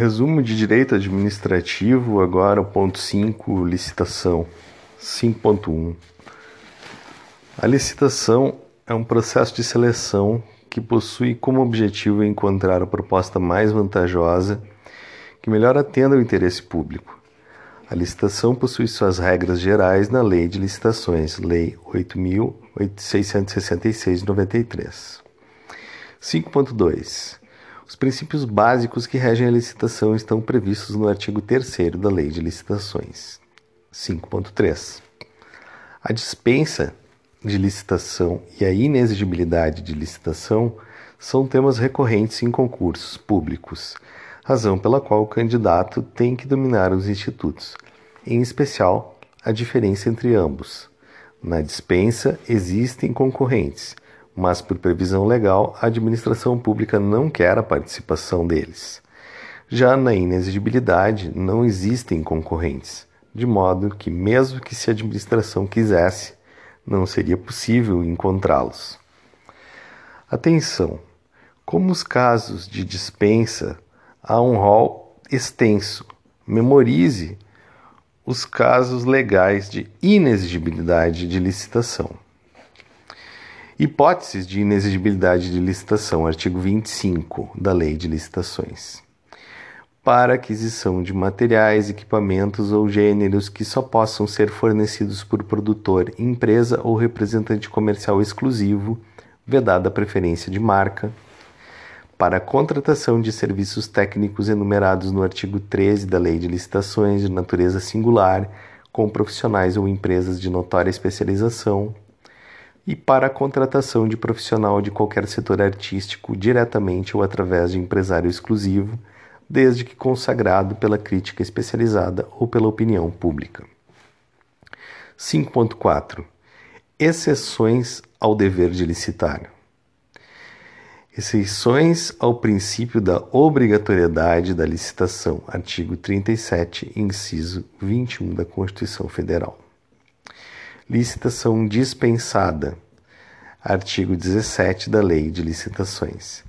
Resumo de direito administrativo, agora o ponto 5, licitação. 5.1. A licitação é um processo de seleção que possui como objetivo encontrar a proposta mais vantajosa que melhor atenda ao interesse público. A licitação possui suas regras gerais na Lei de Licitações, Lei 8.666 de 93. 5.2. Os princípios básicos que regem a licitação estão previstos no artigo 3 da Lei de Licitações. 5.3. A dispensa de licitação e a inexigibilidade de licitação são temas recorrentes em concursos públicos, razão pela qual o candidato tem que dominar os institutos, em especial a diferença entre ambos. Na dispensa existem concorrentes, mas por previsão legal a administração pública não quer a participação deles. Já na inexigibilidade não existem concorrentes, de modo que, mesmo que se a administração quisesse, não seria possível encontrá-los. Atenção! Como os casos de dispensa, há um rol extenso. Memorize os casos legais de inexigibilidade de licitação. Hipóteses de inexigibilidade de licitação, artigo 25 da Lei de Licitações. Para aquisição de materiais, equipamentos ou gêneros que só possam ser fornecidos por produtor, empresa ou representante comercial exclusivo, vedada a preferência de marca. Para a contratação de serviços técnicos enumerados no artigo 13 da Lei de Licitações de natureza singular, com profissionais ou empresas de notória especialização, e para a contratação de profissional de qualquer setor artístico, diretamente ou através de empresário exclusivo, desde que consagrado pela crítica especializada ou pela opinião pública. 5.4 Exceções ao dever de licitar. Exceções ao princípio da obrigatoriedade da licitação, artigo 37, inciso 21 da Constituição Federal. Licitação dispensada. Artigo 17 da Lei de Licitações.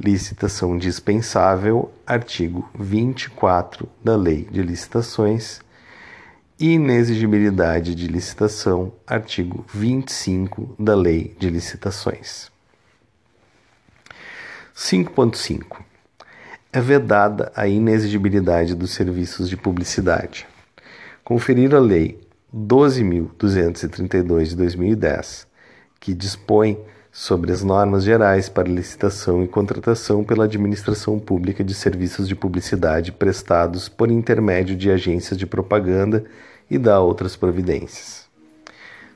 Licitação dispensável. Artigo 24 da Lei de Licitações. Inexigibilidade de licitação. Artigo 25 da Lei de Licitações. 5.5. É vedada a inexigibilidade dos serviços de publicidade. Conferir a Lei 12.232 de 2010, que dispõe sobre as normas gerais para licitação e contratação pela administração pública de serviços de publicidade prestados por intermédio de agências de propaganda e dá outras providências.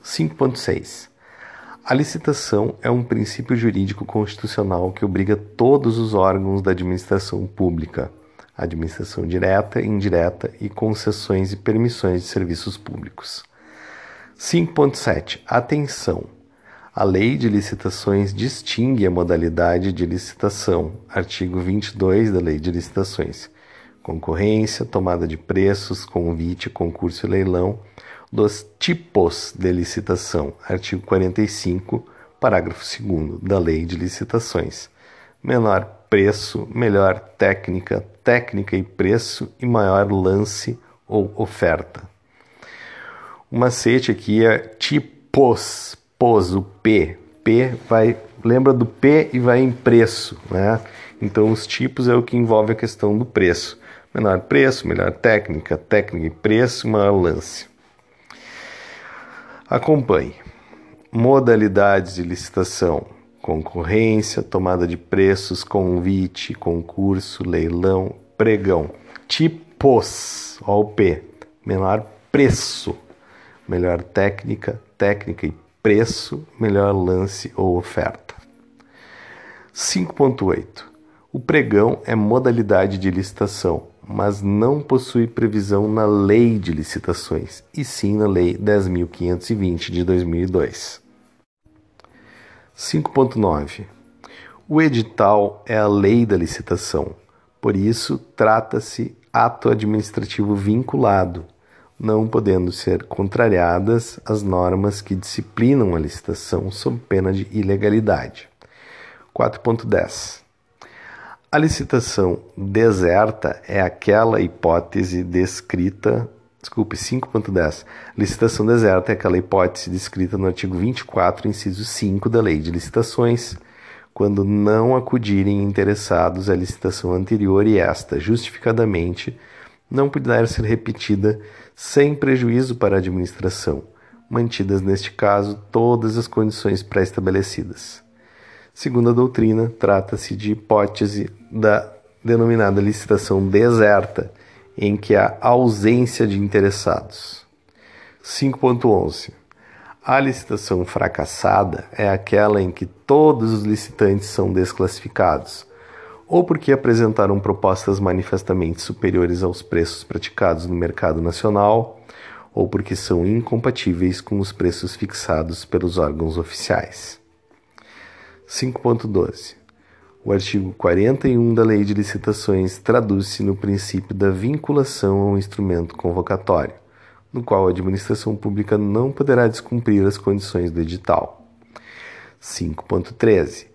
5.6. A licitação é um princípio jurídico constitucional que obriga todos os órgãos da administração pública administração direta, indireta e concessões e permissões de serviços públicos. 5.7. Atenção! A Lei de Licitações distingue a modalidade de licitação, artigo 22 da Lei de Licitações, concorrência, tomada de preços, convite, concurso e leilão, dos tipos de licitação, artigo 45, parágrafo 2 da Lei de Licitações. Menor preço, melhor técnica, técnica e preço e maior lance ou oferta. O macete aqui é tipos, pos, o P. P vai, lembra do P e vai em preço, né? Então os tipos é o que envolve a questão do preço. Menor preço, melhor técnica, técnica e preço, maior lance. Acompanhe. Modalidades de licitação concorrência, tomada de preços, convite, concurso, leilão, pregão. Tipos, ó o P, menor preço, melhor técnica, técnica e preço, melhor lance ou oferta. 5.8. O pregão é modalidade de licitação, mas não possui previsão na Lei de Licitações, e sim na Lei 10.520 de 2002. 5.9. O edital é a lei da licitação, por isso trata-se ato administrativo vinculado, não podendo ser contrariadas as normas que disciplinam a licitação sob pena de ilegalidade. 4.10. A licitação deserta é aquela hipótese descrita. Desculpe, 5.10. Licitação deserta é aquela hipótese descrita no artigo 24, inciso 5 da Lei de Licitações, quando não acudirem interessados à licitação anterior e esta, justificadamente, não puder ser repetida sem prejuízo para a administração, mantidas neste caso todas as condições pré-estabelecidas. Segundo a doutrina, trata-se de hipótese da denominada licitação deserta, em que há ausência de interessados. 5.11 A licitação fracassada é aquela em que todos os licitantes são desclassificados, ou porque apresentaram propostas manifestamente superiores aos preços praticados no mercado nacional, ou porque são incompatíveis com os preços fixados pelos órgãos oficiais. 5.12. O artigo 41 da Lei de Licitações traduz-se no princípio da vinculação ao instrumento convocatório, no qual a administração pública não poderá descumprir as condições do edital. 5.13.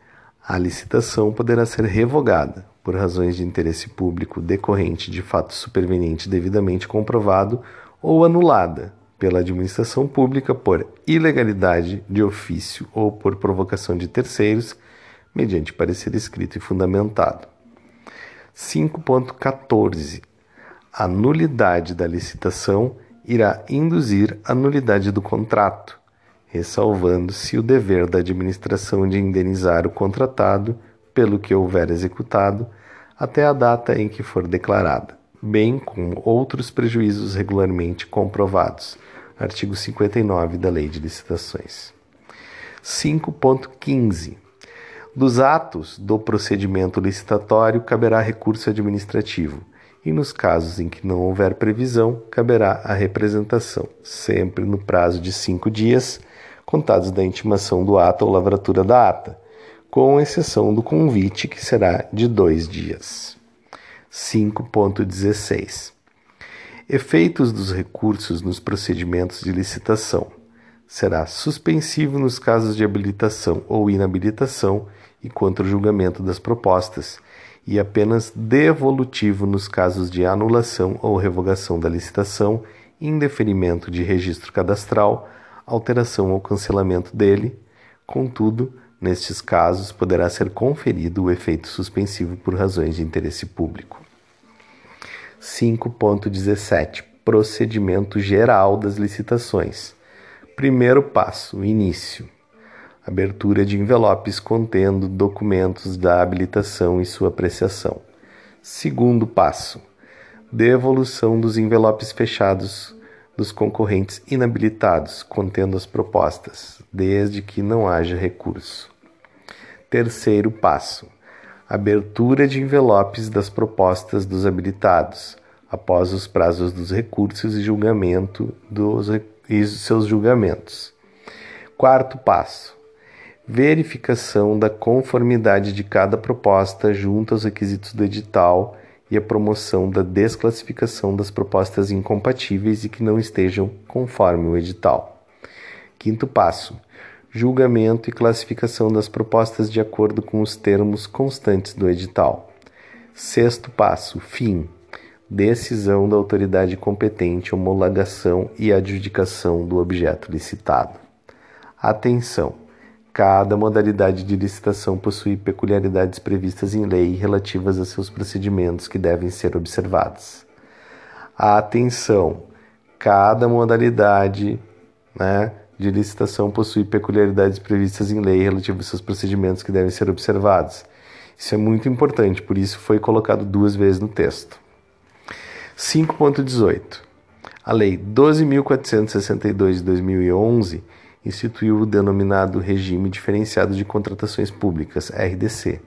A licitação poderá ser revogada por razões de interesse público decorrente de fato superveniente devidamente comprovado ou anulada pela administração pública por ilegalidade de ofício ou por provocação de terceiros, mediante parecer escrito e fundamentado. 5.14. A nulidade da licitação irá induzir a nulidade do contrato, ressalvando-se o dever da administração de indenizar o contratado pelo que houver executado até a data em que for declarada, bem como outros prejuízos regularmente comprovados artigo 59 da Lei de Licitações. 5.15. Dos atos do procedimento licitatório caberá recurso administrativo, e nos casos em que não houver previsão, caberá a representação, sempre no prazo de cinco dias, contados da intimação do ato ou lavratura da ata, com exceção do convite, que será de dois dias. 5.16 Efeitos dos recursos nos procedimentos de licitação. Será suspensivo nos casos de habilitação ou inabilitação e contra o julgamento das propostas, e apenas devolutivo nos casos de anulação ou revogação da licitação, indeferimento de registro cadastral, alteração ou cancelamento dele. Contudo, nestes casos poderá ser conferido o efeito suspensivo por razões de interesse público. 5.17 Procedimento geral das licitações. Primeiro passo: início. Abertura de envelopes contendo documentos da habilitação e sua apreciação. Segundo passo: devolução dos envelopes fechados dos concorrentes inabilitados contendo as propostas, desde que não haja recurso. Terceiro passo: abertura de envelopes das propostas dos habilitados, após os prazos dos recursos e julgamento dos e seus julgamentos. Quarto passo: verificação da conformidade de cada proposta junto aos requisitos do edital e a promoção da desclassificação das propostas incompatíveis e que não estejam conforme o edital. Quinto passo: julgamento e classificação das propostas de acordo com os termos constantes do edital. Sexto passo: fim. Decisão da autoridade competente, homologação e adjudicação do objeto licitado. Atenção! Cada modalidade de licitação possui peculiaridades previstas em lei relativas a seus procedimentos que devem ser observados. Atenção! Cada modalidade, né, de licitação possui peculiaridades previstas em lei relativas aos seus procedimentos que devem ser observados. Isso é muito importante, por isso foi colocado duas vezes no texto. 5.18. A Lei 12.462 de 2011 instituiu o denominado Regime Diferenciado de Contratações Públicas, RDC,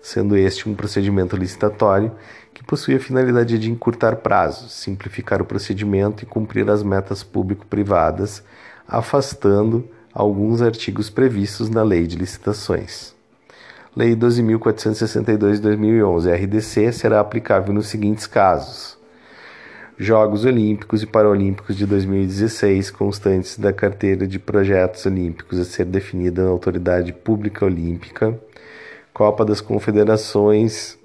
sendo este um procedimento licitatório que possui a finalidade de encurtar prazos, simplificar o procedimento e cumprir as metas público-privadas afastando alguns artigos previstos na Lei de Licitações. Lei 12.462 de 2011, RDC, será aplicável nos seguintes casos: Jogos Olímpicos e Paralímpicos de 2016, constantes da carteira de projetos olímpicos a ser definida na Autoridade Pública Olímpica, Copa das Confederações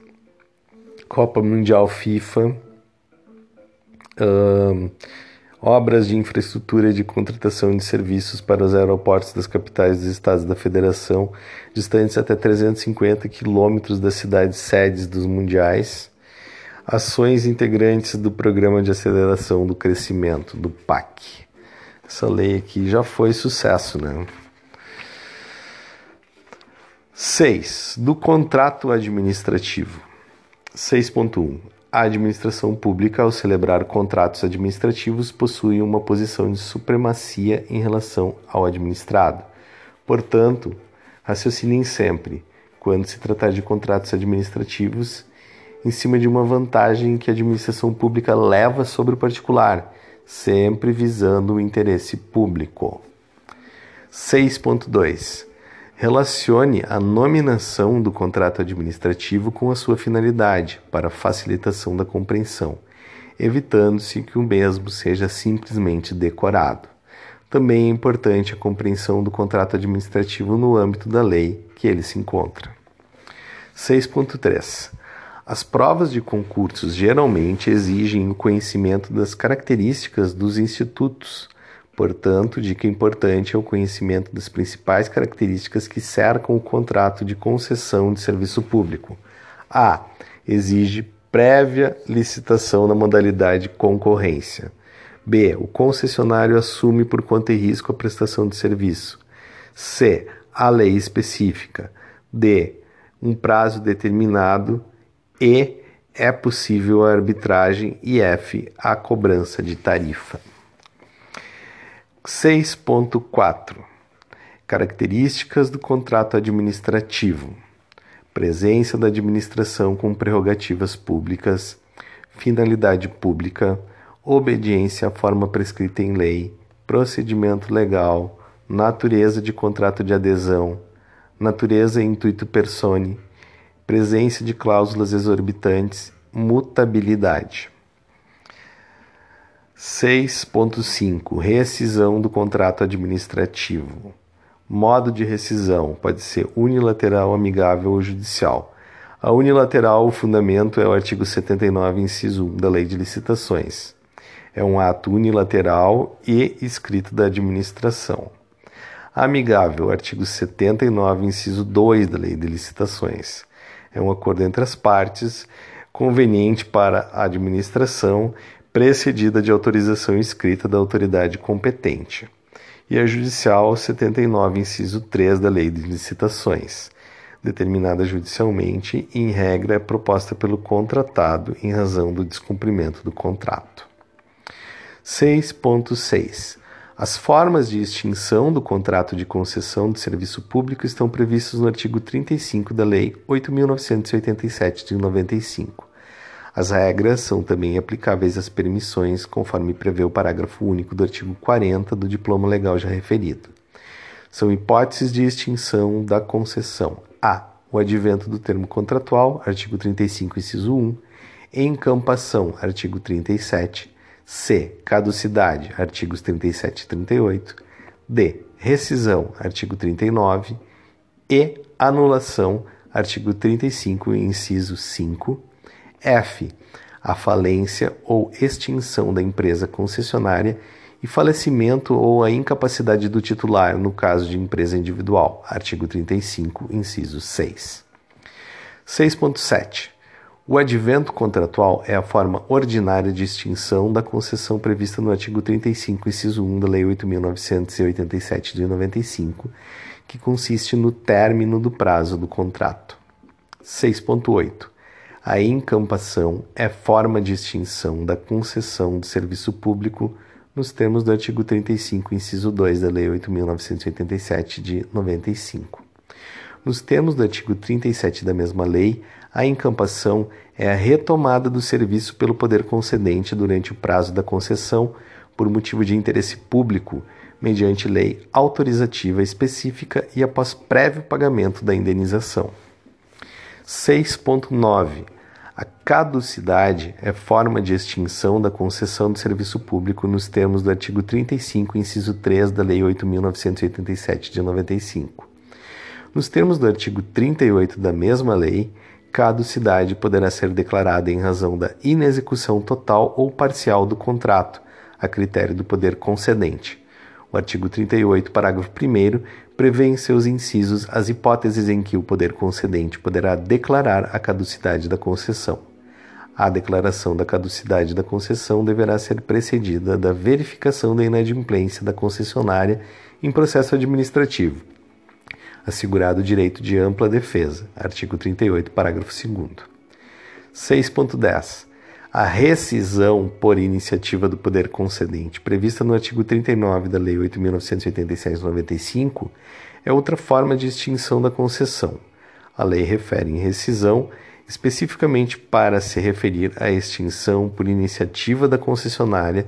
Copa Mundial FIFA, uh, obras de infraestrutura de contratação de serviços para os aeroportos das capitais dos estados da federação, distantes até 350 quilômetros das cidades sedes dos mundiais, ações integrantes do Programa de Aceleração do Crescimento, do PAC. Essa lei aqui já foi sucesso, né? 6. Do contrato administrativo. 6.1. A administração pública, ao celebrar contratos administrativos, possui uma posição de supremacia em relação ao administrado. Portanto, raciocinem sempre, quando se tratar de contratos administrativos, em cima de uma vantagem que a administração pública leva sobre o particular, sempre visando o interesse público. 6.2 Relacione a nominação do contrato administrativo com a sua finalidade para facilitação da compreensão, evitando-se que o mesmo seja simplesmente decorado. Também é importante a compreensão do contrato administrativo no âmbito da lei que ele se encontra. 6.3. As provas de concursos geralmente exigem o conhecimento das características dos institutos Portanto, dica importante é o conhecimento das principais características que cercam o contrato de concessão de serviço público. A. Exige prévia licitação na modalidade concorrência. B. O concessionário assume por conta e risco a prestação de serviço. C. A lei específica. D. Um prazo determinado. E. É possível a arbitragem. E F. A cobrança de tarifa. 6.4 Características do contrato administrativo: presença da administração com prerrogativas públicas, finalidade pública, obediência à forma prescrita em lei, procedimento legal, natureza de contrato de adesão, natureza e intuito persone, presença de cláusulas exorbitantes, mutabilidade. 6.5 Rescisão do contrato administrativo. Modo de rescisão pode ser unilateral, amigável ou judicial. A unilateral, o fundamento é o artigo 79, inciso 1 da Lei de Licitações. É um ato unilateral e escrito da administração. Amigável, artigo 79, inciso 2 da Lei de Licitações. É um acordo entre as partes, conveniente para a administração precedida de autorização escrita da autoridade competente. E a judicial 79, inciso 3 da Lei de Licitações, determinada judicialmente e, em regra, é proposta pelo contratado em razão do descumprimento do contrato. 6.6. As formas de extinção do contrato de concessão de serviço público estão previstas no artigo 35 da Lei 8.987 de 95 as regras são também aplicáveis às permissões, conforme prevê o parágrafo único do artigo 40 do diploma legal já referido. São hipóteses de extinção da concessão: a. O advento do termo contratual, artigo 35, inciso 1. Encampação, artigo 37. C. Caducidade, artigos 37 e 38. D. Rescisão, artigo 39. E. Anulação, artigo 35, inciso 5. F. A falência ou extinção da empresa concessionária e falecimento ou a incapacidade do titular no caso de empresa individual. Artigo 35, inciso 6. 6.7. O advento contratual é a forma ordinária de extinção da concessão prevista no artigo 35, inciso 1 da Lei 8.987 de 95, que consiste no término do prazo do contrato. 6.8. A encampação é forma de extinção da concessão de serviço público nos termos do artigo 35, inciso 2 da Lei 8.987 de 95. Nos termos do artigo 37 da mesma lei, a encampação é a retomada do serviço pelo poder concedente durante o prazo da concessão por motivo de interesse público, mediante lei autorizativa específica e após prévio pagamento da indenização. 6.9 a caducidade é forma de extinção da concessão de serviço público nos termos do artigo 35, inciso 3 da Lei 8.987 de 95. Nos termos do artigo 38 da mesma lei, caducidade poderá ser declarada em razão da inexecução total ou parcial do contrato, a critério do poder concedente. O artigo 38, parágrafo 1, prevê em seus incisos as hipóteses em que o poder concedente poderá declarar a caducidade da concessão. A declaração da caducidade da concessão deverá ser precedida da verificação da inadimplência da concessionária em processo administrativo, assegurado o direito de ampla defesa. Artigo 38, parágrafo 2. 6.10. A rescisão por iniciativa do poder concedente, prevista no artigo 39 da Lei 8.986-95, é outra forma de extinção da concessão. A lei refere em rescisão especificamente para se referir à extinção por iniciativa da concessionária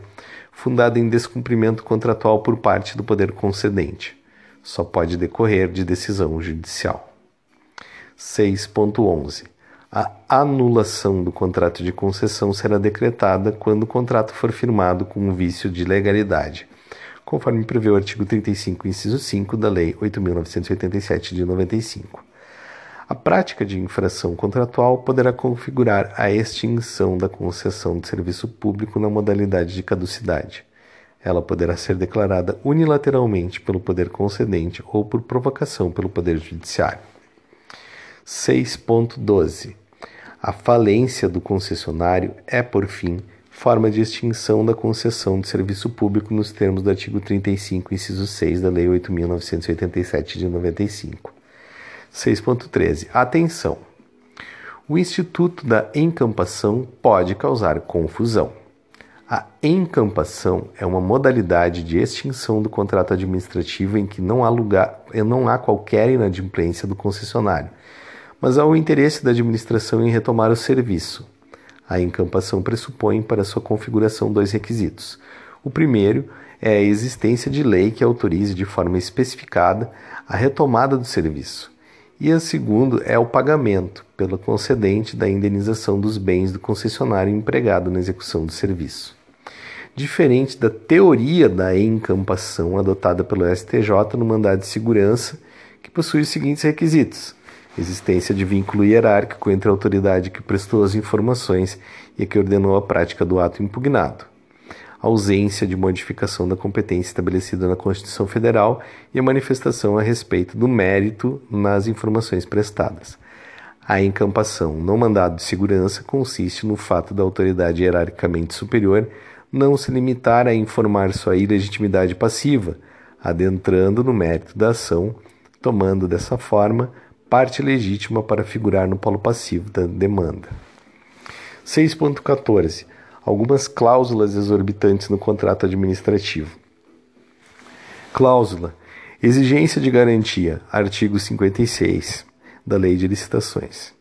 fundada em descumprimento contratual por parte do poder concedente. Só pode decorrer de decisão judicial. 6.11 a anulação do contrato de concessão será decretada quando o contrato for firmado com um vício de legalidade, conforme prevê o artigo 35, inciso 5 da Lei 8.987 de 95. A prática de infração contratual poderá configurar a extinção da concessão de serviço público na modalidade de caducidade. Ela poderá ser declarada unilateralmente pelo poder concedente ou por provocação pelo poder judiciário. 6.12 a falência do concessionário é, por fim, forma de extinção da concessão de serviço público nos termos do artigo 35, inciso 6 da Lei 8.987 de 95. 6.13. Atenção! O instituto da encampação pode causar confusão. A encampação é uma modalidade de extinção do contrato administrativo em que não há, lugar, não há qualquer inadimplência do concessionário mas há o interesse da administração em retomar o serviço. A encampação pressupõe para sua configuração dois requisitos. O primeiro é a existência de lei que autorize de forma especificada a retomada do serviço. E o segundo é o pagamento pela concedente da indenização dos bens do concessionário empregado na execução do serviço. Diferente da teoria da encampação adotada pelo STJ no mandado de segurança, que possui os seguintes requisitos: existência de vínculo hierárquico entre a autoridade que prestou as informações e a que ordenou a prática do ato impugnado, ausência de modificação da competência estabelecida na Constituição Federal e a manifestação a respeito do mérito nas informações prestadas. A encampação não mandado de segurança consiste no fato da autoridade hierarquicamente superior não se limitar a informar sua ilegitimidade passiva, adentrando no mérito da ação, tomando dessa forma parte legítima para figurar no polo passivo da demanda. 6.14. Algumas cláusulas exorbitantes no contrato administrativo. Cláusula: exigência de garantia, artigo 56 da Lei de Licitações.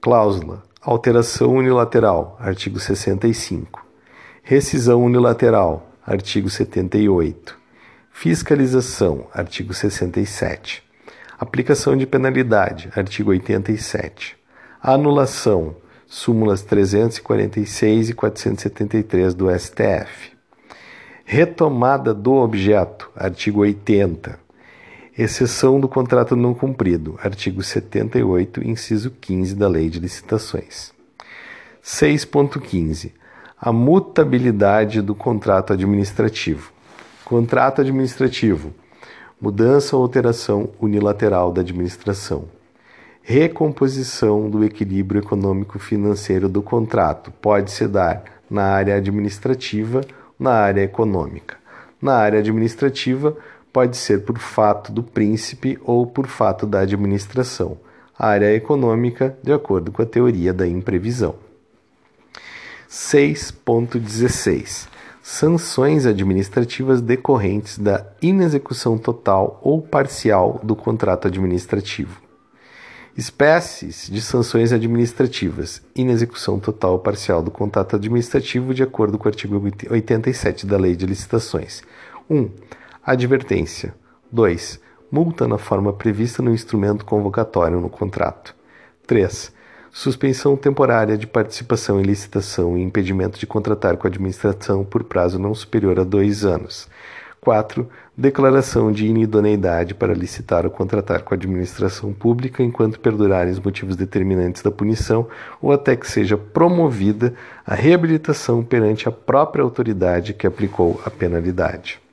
Cláusula: alteração unilateral, artigo 65. Rescisão unilateral, artigo 78. Fiscalização, artigo 67. Aplicação de penalidade, artigo 87. Anulação, súmulas 346 e 473 do STF. Retomada do objeto, artigo 80. Exceção do contrato não cumprido, artigo 78, inciso 15 da Lei de Licitações. 6.15. A mutabilidade do contrato administrativo. Contrato administrativo mudança ou alteração unilateral da administração, recomposição do equilíbrio econômico-financeiro do contrato pode se dar na área administrativa, na área econômica. Na área administrativa, pode ser por fato do príncipe ou por fato da administração. A área econômica, de acordo com a teoria da imprevisão. 6.16 sanções administrativas decorrentes da inexecução total ou parcial do contrato administrativo. Espécies de sanções administrativas: inexecução total ou parcial do contrato administrativo, de acordo com o artigo 87 da Lei de Licitações. 1. Advertência. 2. Multa na forma prevista no instrumento convocatório no contrato. 3 suspensão temporária de participação em licitação e impedimento de contratar com a administração por prazo não superior a dois anos. 4. Declaração de inidoneidade para licitar ou contratar com a administração pública enquanto perdurarem os motivos determinantes da punição ou até que seja promovida a reabilitação perante a própria autoridade que aplicou a penalidade.